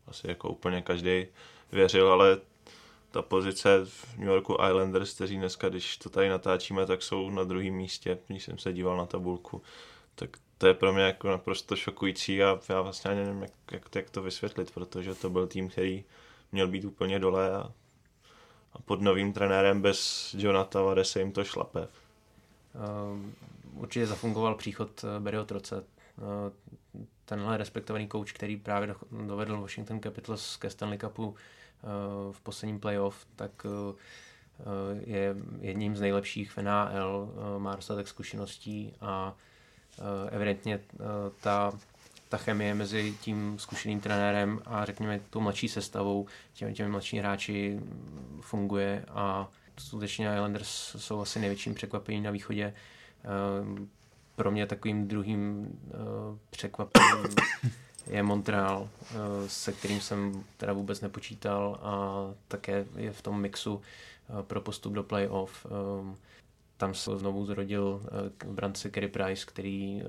S5: asi jako úplně každý věřil, ale ta pozice v New Yorku Islanders, kteří dneska, když to tady natáčíme, tak jsou na druhém místě, když jsem se díval na tabulku, tak to je pro mě jako naprosto šokující a já vlastně nevím, jak, jak, jak to vysvětlit, protože to byl tým, který měl být úplně dole a, a pod novým trenérem bez Johna Tavare se jim to šlape.
S7: Um, určitě zafungoval příchod eh, Barryho Troce. Uh, tenhle respektovaný coach, který právě dovedl Washington Capitals ke Stanley Cupu eh, v posledním playoff, tak eh, je jedním z nejlepších v NHL, eh, má dostatek zkušeností a evidentně ta, ta chemie mezi tím zkušeným trenérem a řekněme tou mladší sestavou, těmi, těmi mladší hráči funguje a skutečně Islanders jsou asi největším překvapením na východě pro mě takovým druhým uh, překvapením je Montreal, uh, se kterým jsem teda vůbec nepočítal a také je v tom mixu pro postup do playoff. Tam se znovu zrodil brance Kerry Price, který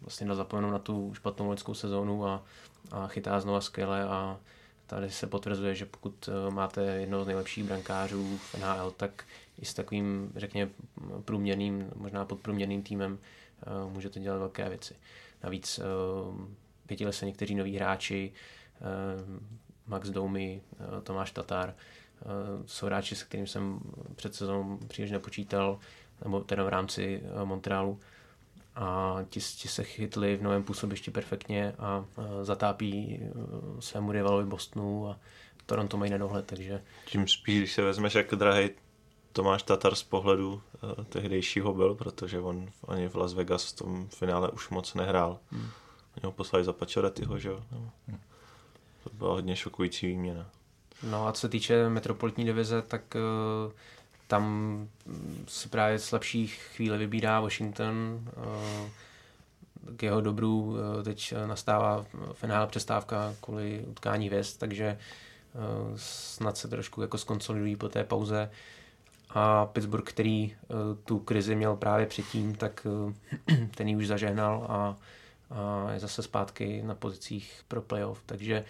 S7: vlastně dal zapomenout na tu špatnou loňskou sezónu a, a chytá znova skvěle a tady se potvrzuje, že pokud máte jednoho z nejlepších brankářů v NHL, tak i s takovým, řekněme, průměrným, možná podprůměrným týmem Eh, můžete dělat velké věci. Navíc věděli eh, se někteří noví hráči, eh, Max Doumi, Tomáš Tatar, jsou hráči, se kterým jsem před sezónou příliš nepočítal, nebo teda v rámci Montrealu. A ti, ti se chytli v novém působišti perfektně a zatápí svému rivalovi Bostonu a Toronto mají nedohled, takže...
S5: Tím spíš, když se vezmeš, jak drahý Tomáš Tatar z pohledu uh, tehdejšího byl, protože on ani v Las Vegas v tom finále už moc nehrál. Hmm. Oni ho poslali za Pačoretyho, že jo? No. To byla hodně šokující výměna.
S7: No a co se týče metropolitní divize, tak uh, tam si právě slabší chvíli vybírá Washington. Uh, k jeho dobru uh, teď nastává finále přestávka kvůli utkání věst, takže uh, snad se trošku jako skonsolidují po té pauze a Pittsburgh, který tu krizi měl právě předtím, tak ten ji už zažehnal a, a je zase zpátky na pozicích pro playoff, takže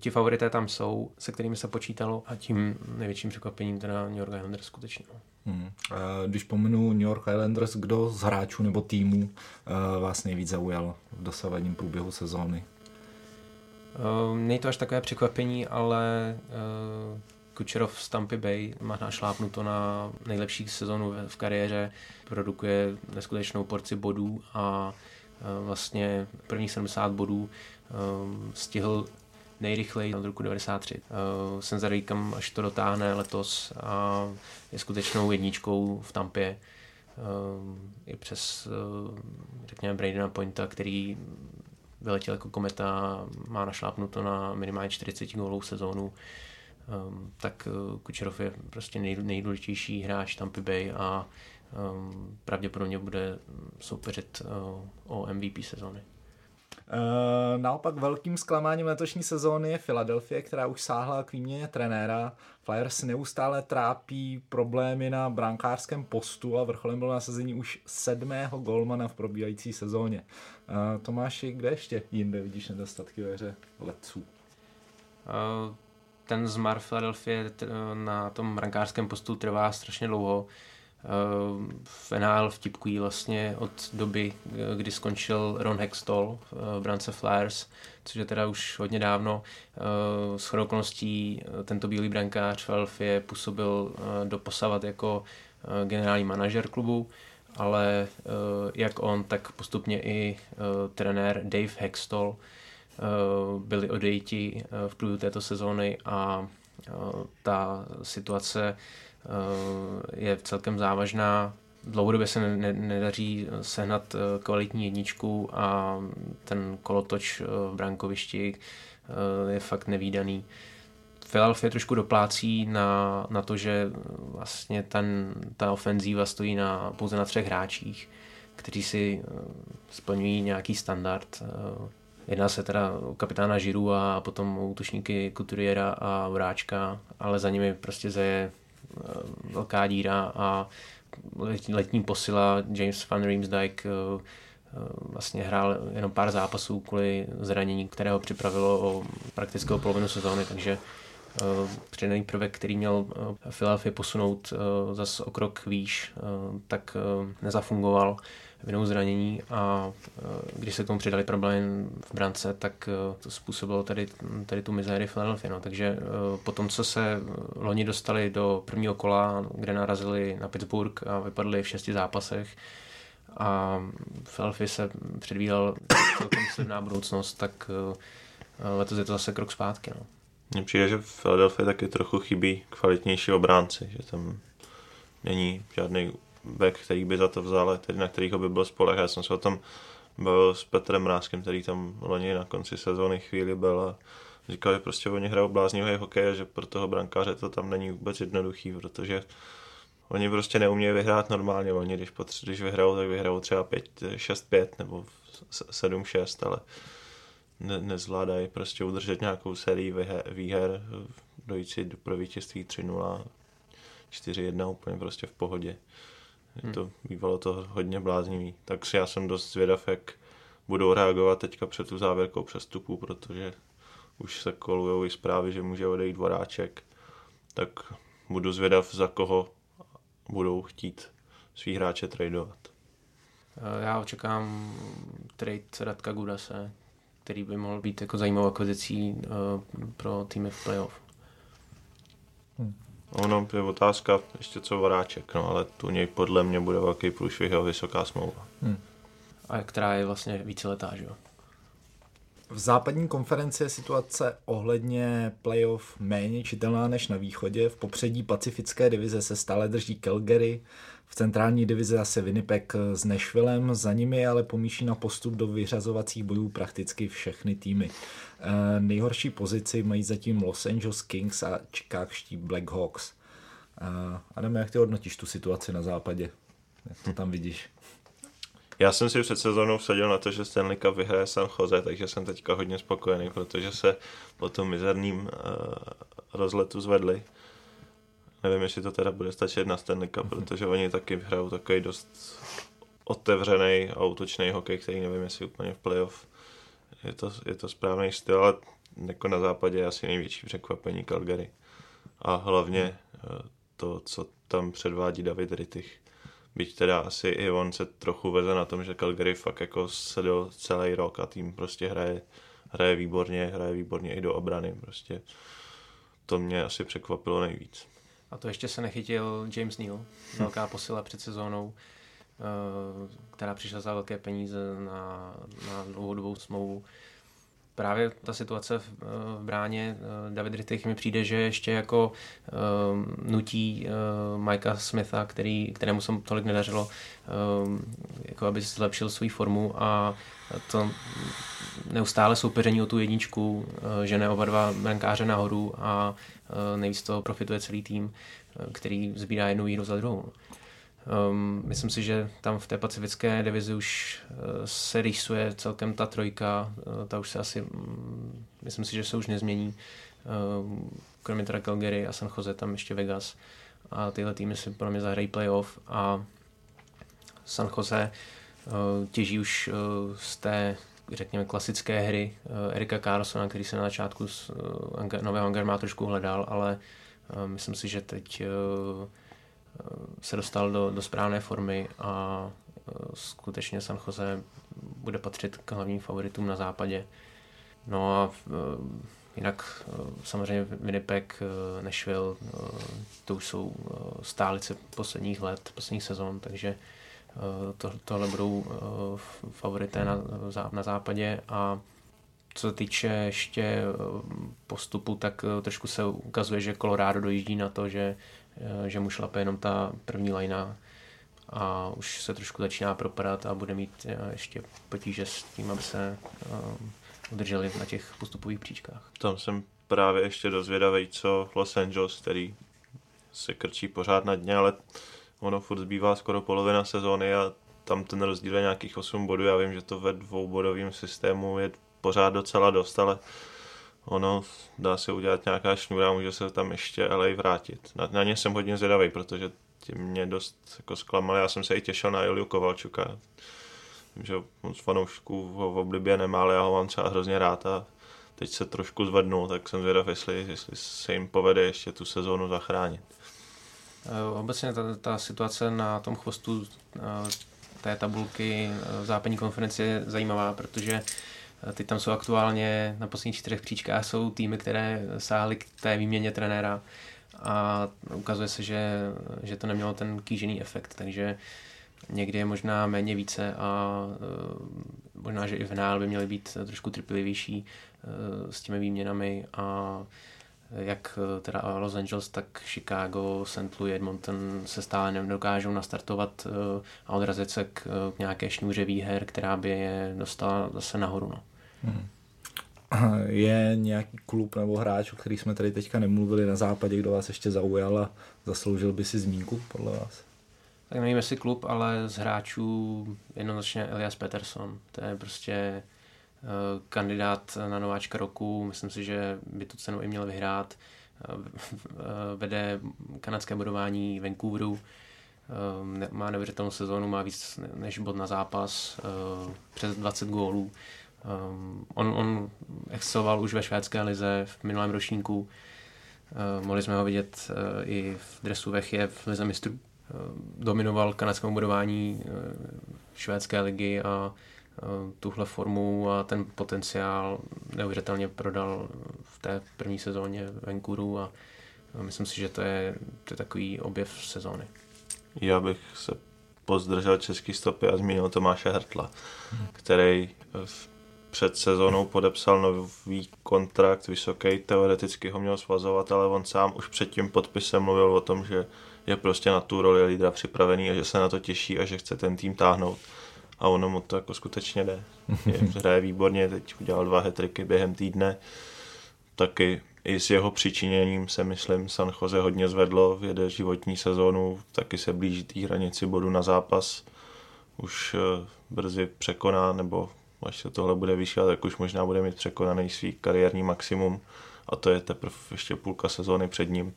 S7: ti favorité tam jsou, se kterými se počítalo a tím největším překvapením teda New York Islanders skutečně. No.
S4: Hmm. Když pomenu New York Islanders, kdo z hráčů nebo týmů vás nejvíc zaujal v dosavadním průběhu sezóny?
S7: Není to až takové překvapení, ale Kučerov z Tampa Bay má našlápnuto na nejlepší sezonu v kariéře, produkuje neskutečnou porci bodů a vlastně prvních 70 bodů stihl nejrychleji od roku 93. Senzaríkam až to dotáhne letos a je skutečnou jedničkou v Tampě. i přes, řekněme, Bradena Pointa, který vyletěl jako kometa, má našlápnuto na minimálně 40 gólů sezónu, tak uh, Kučerov je prostě nej, nejdůležitější hráč Tampa Bay a pravděpodobně bude soupeřit uh, o MVP sezóny.
S4: Uh, naopak velkým zklamáním letošní sezóny je Philadelphia, která už sáhla k výměně trenéra. Flyers neustále trápí problémy na brankářském postu a vrcholem bylo nasazení už sedmého golmana v probíhající sezóně. Uh, Tomáši, kde ještě jinde vidíš nedostatky ve hře letců?
S7: Uh, ten zmar Philadelphia na tom brankářském postu trvá strašně dlouho. V NHL vtipkují vlastně od doby, kdy skončil Ron Hextall v brance Flyers, což je teda už hodně dávno. S okolností tento bílý brankář Philadelphia působil do posavat jako generální manažer klubu, ale jak on, tak postupně i trenér Dave Hextall byli odejti v průběhu této sezóny a ta situace Eh, je celkem závažná. Dlouhodobě se ne, nedaří sehnat eh, kvalitní jedničku a ten kolotoč eh, v brankovišti je fakt nevýdaný. Philadelphia trošku doplácí na, na to, že vlastně ten, ta ofenzíva stojí na, pouze na třech hráčích, kteří si splňují nějaký standard. Jedná se teda o kapitána Žiru a potom útočníky Couturiera a Vráčka, ale za nimi prostě zaje Eh, velká díra a letní posila James Van Riemsdyk eh, eh, vlastně hrál jenom pár zápasů kvůli zranění, kterého připravilo o praktickou polovinu sezóny, takže přidaný prvek, který měl Philadelphia posunout zase o krok výš, tak nezafungoval vinou zranění a e, když se k tomu přidali problémy v brance, tak e, to způsobilo tady, tady tu mizérii Philadelphia. No. Takže e, po tom, co se loni dostali do prvního kola, kde narazili na Pittsburgh a vypadli v šesti zápasech, a Philadelphia se předvídal celkem silná budoucnost, tak letos je to zase krok zpátky. No.
S5: Mně přijde, že v Philadelphia taky trochu chybí kvalitnější obránci, že tam není žádný back, který by za to vzal, tedy na kterého by byl spoleh. Já jsem se o tom bavil s Petrem Mrázkem, který tam loni na konci sezóny chvíli byl a říkal, že prostě oni hrajou bláznivý hokej a že pro toho brankáře to tam není vůbec jednoduchý, protože oni prostě neumějí vyhrát normálně. Oni, když, potř- když vyhrajou, tak vyhrajou třeba 6-5 nebo 7-6, ale ne- nezvládají prostě udržet nějakou sérii výher, dojít si pro vítězství 3-0, 4-1 úplně prostě v pohodě. Hmm. To bývalo to hodně bláznivý. Takže já jsem dost zvědav, jak budou reagovat teďka před tu závěrkou přestupu, protože už se kolujou i zprávy, že může odejít dvoráček. Tak budu zvědav, za koho budou chtít svý hráče tradovat.
S7: Eh, já očekám trade Radka Gudase, který by mohl být jako zajímavou akvizicí eh, pro týmy v playoff.
S5: Hmm. Ono je otázka ještě co Voráček, no, ale tu něj podle mě bude velký průšvih a vysoká smlouva. Hmm.
S7: A která je vlastně víceletá, že jo?
S4: V západní konferenci je situace ohledně playoff méně čitelná než na východě. V popředí pacifické divize se stále drží Calgary, v centrální divizi zase Winnipeg s Nashvillem, za nimi ale pomíší na postup do vyřazovacích bojů prakticky všechny týmy. E, nejhorší pozici mají zatím Los Angeles Kings a Chicagští Blackhawks. E, Adam, jak ty hodnotíš tu situaci na západě? Jak to tam vidíš?
S5: Já jsem si před sezónou vsadil na to, že Stanley Cup vyhraje San Jose, takže jsem teďka hodně spokojený, protože se po tom mizerným uh, rozletu zvedli. Nevím, jestli to teda bude stačit na Stanley Cup, protože oni taky hrajou takový dost otevřený a útočný hokej, který nevím, jestli úplně v playoff je to, je to správný styl, ale jako na západě je asi největší překvapení Calgary. A hlavně eh, to, co tam předvádí David Rittich. Byť teda asi i on se trochu veze na tom, že Calgary fakt jako sedl celý rok a tým prostě hraje, hraje výborně, hraje výborně i do obrany. Prostě to mě asi překvapilo nejvíc.
S7: A to ještě se nechytil James Neal, velká posila před sezónou, eh, která přišla za velké peníze na, na dlouhodobou smlouvu. Právě ta situace v, v bráně David Rittich mi přijde, že ještě jako um, nutí uh, Mikea Smitha, který, kterému se tolik nedařilo, um, jako aby zlepšil svou formu a to neustále soupeření o tu jedničku, uh, žene oba dva brankáře nahoru a uh, nejvíc toho profituje celý tým, který sbírá jednu výhru za druhou. Um, myslím si, že tam v té pacifické divizi už uh, se rýsuje celkem ta trojka, uh, ta už se asi, um, myslím si, že se už nezmění. Uh, kromě teda Calgary a San Jose, tam ještě Vegas. A tyhle týmy si pro mě zahrají playoff a San Jose uh, těží už uh, z té řekněme, klasické hry Erika Carlsona, který se na začátku z nového Hunger má trošku hledal, ale myslím si, že teď se dostal do, do správné formy a e, skutečně San Jose bude patřit k hlavním favoritům na západě. No a e, jinak e, samozřejmě Winnipeg, Nashville, to už jsou stálice posledních let, posledních sezon, takže to, tohle budou favorité na, na západě a co se týče ještě postupu, tak trošku se ukazuje, že Colorado dojíždí na to, že že mu šlape jenom ta první lajna a už se trošku začíná propadat a bude mít eh, ještě potíže s tím, aby se eh, udrželi na těch postupových příčkách.
S5: Tam jsem právě ještě dozvědavý, co Los Angeles, který se krčí pořád na dně, ale ono furt zbývá skoro polovina sezóny a tam ten rozdíl je nějakých 8 bodů. Já vím, že to ve dvoubodovém systému je pořád docela dost, ale ono dá se udělat nějaká šňůra, může se tam ještě LA vrátit. Na, na ně jsem hodně zvědavý, protože ti mě dost jako zklamali. Já jsem se i těšil na Juliu Kovalčuka. Vím, že moc fanoušků ho v oblibě nemá, ale já ho mám třeba hrozně rád a teď se trošku zvednul, tak jsem zvědav, jestli, jestli se jim povede ještě tu sezónu zachránit.
S7: Eh, obecně ta, ta situace na tom chvostu eh, té tabulky eh, západní konferenci je zajímavá, protože Teď tam jsou aktuálně na posledních čtyřech příčkách jsou týmy, které sáhly k té výměně trenéra a ukazuje se, že, že to nemělo ten kýžený efekt, takže někdy je možná méně více a uh, možná, že i v finále by měly být trošku trpělivější uh, s těmi výměnami a jak teda Los Angeles, tak Chicago, St. Louis, Edmonton se stále nedokážou nastartovat a odrazit se k, k nějaké šňůře výher, která by je dostala zase nahoru. No. Hmm.
S4: Je nějaký klub nebo hráč, o který jsme tady teďka nemluvili na západě, kdo vás ještě zaujal a zasloužil by si zmínku podle vás?
S7: Tak nevím, jestli klub, ale z hráčů jednoznačně Elias Peterson. To je prostě uh, kandidát na nováčka roku. Myslím si, že by tu cenu i měl vyhrát. Uh, vede kanadské budování Vancouveru. Uh, má neuvěřitelnou sezónu, má víc než bod na zápas, přes 20 gólů. Um, on, on exceloval už ve švédské lize v minulém ročníku. Uh, mohli jsme ho vidět uh, i v dresu Vechě v lize mistrů. Uh, dominoval kanadskému budování uh, švédské ligy a uh, tuhle formu a ten potenciál neuvěřitelně prodal v té první sezóně Vancouveru a uh, myslím si, že to je, to je takový objev sezóny.
S5: Já bych se pozdržel český stopy a zmínil Tomáše Hertla, hmm. který v před sezónou podepsal nový kontrakt, vysoký, teoreticky ho měl svazovat, ale on sám už před tím podpisem mluvil o tom, že je prostě na tu roli lídra připravený a že se na to těší a že chce ten tým táhnout. A ono mu to jako skutečně jde. Je, hraje výborně, teď udělal dva hetriky během týdne. Taky i s jeho přičiněním se, myslím, San Jose hodně zvedlo, jede životní sezónu, taky se blíží té hranici bodu na zápas. Už eh, brzy překoná, nebo až se tohle bude vyšívat, tak už možná bude mít překonaný svý kariérní maximum a to je teprve ještě půlka sezóny před ním.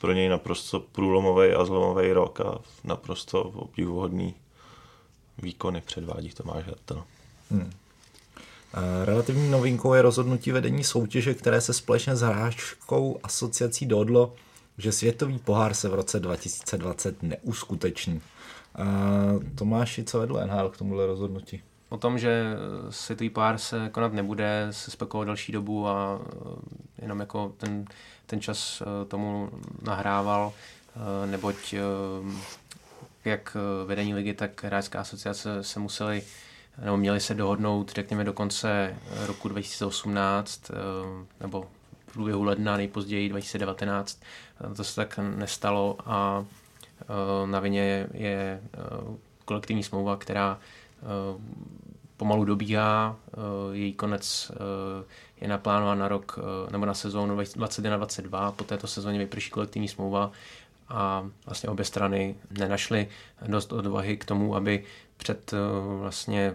S5: Pro něj naprosto průlomový a zlomový rok a naprosto obdivuhodný výkony předvádí Tomáš Hertel. Hmm.
S4: Relativní novinkou je rozhodnutí vedení soutěže, které se společně s hráčkou asociací dohodlo, že světový pohár se v roce 2020 neuskuteční. Tomáši, co vedlo NHL k tomuhle rozhodnutí?
S7: O tom, že světový pár se konat nebude, se spekuloval další dobu a eh, jenom jako ten, ten čas eh, tomu nahrával, eh, neboť jak vedení ligy, tak hráčská asociace se museli nebo měli se dohodnout, řekněme, do konce roku 2018, nebo v průběhu ledna, nejpozději 2019. To se tak nestalo a na vině je kolektivní smlouva, která pomalu dobíhá, její konec je naplánován na rok nebo na sezónu 2021-2022, po této sezóně vyprší kolektivní smlouva a vlastně obě strany nenašly dost odvahy k tomu, aby před vlastně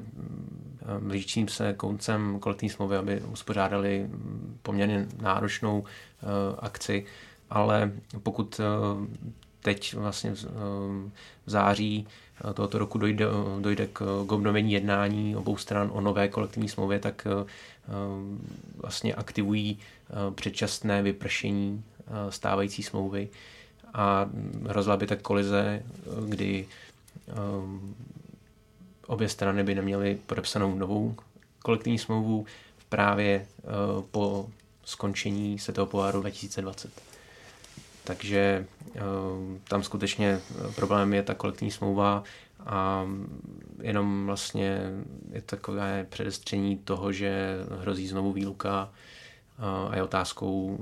S7: blížícím se koncem kolektivní smlouvy, aby uspořádali poměrně náročnou akci, ale pokud teď vlastně v září tohoto roku dojde, dojde k, k obnovení jednání obou stran o nové kolektivní smlouvě, tak vlastně aktivují předčasné vypršení stávající smlouvy a hrozila by tak kolize, kdy obě strany by neměly podepsanou novou kolektivní smlouvu právě po skončení Světového poháru 2020. Takže tam skutečně problém je ta kolektivní smlouva a jenom vlastně je takové předestření toho, že hrozí znovu výluka a je otázkou,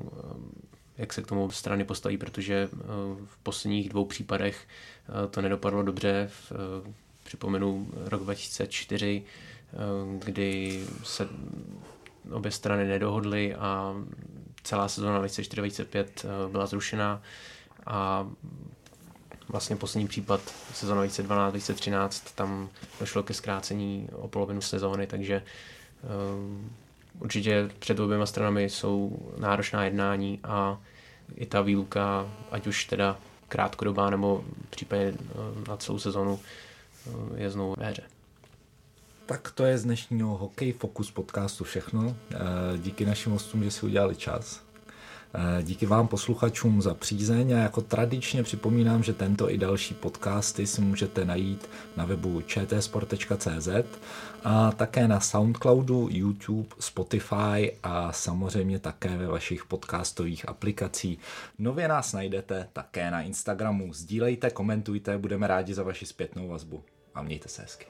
S7: jak se k tomu strany postaví, protože v posledních dvou případech to nedopadlo dobře. Připomenu rok 2004, kdy se obě strany nedohodly a celá sezóna 2004-2005 byla zrušena a vlastně poslední případ sezóna 2012-2013, tam došlo ke zkrácení o polovinu sezóny, takže um, určitě před oběma stranami jsou náročná jednání a i ta výluka, ať už teda krátkodobá nebo případně na celou sezonu, je znovu ve hře.
S4: Tak to je z dnešního Hokej Focus podcastu všechno. Díky našim hostům, že si udělali čas. Eh, díky vám posluchačům za přízeň a jako tradičně připomínám, že tento i další podcasty si můžete najít na webu čtsport.cz a také na Soundcloudu, YouTube, Spotify a samozřejmě také ve vašich podcastových aplikacích. Nově nás najdete také na Instagramu. Sdílejte, komentujte, budeme rádi za vaši zpětnou vazbu a mějte se hezky.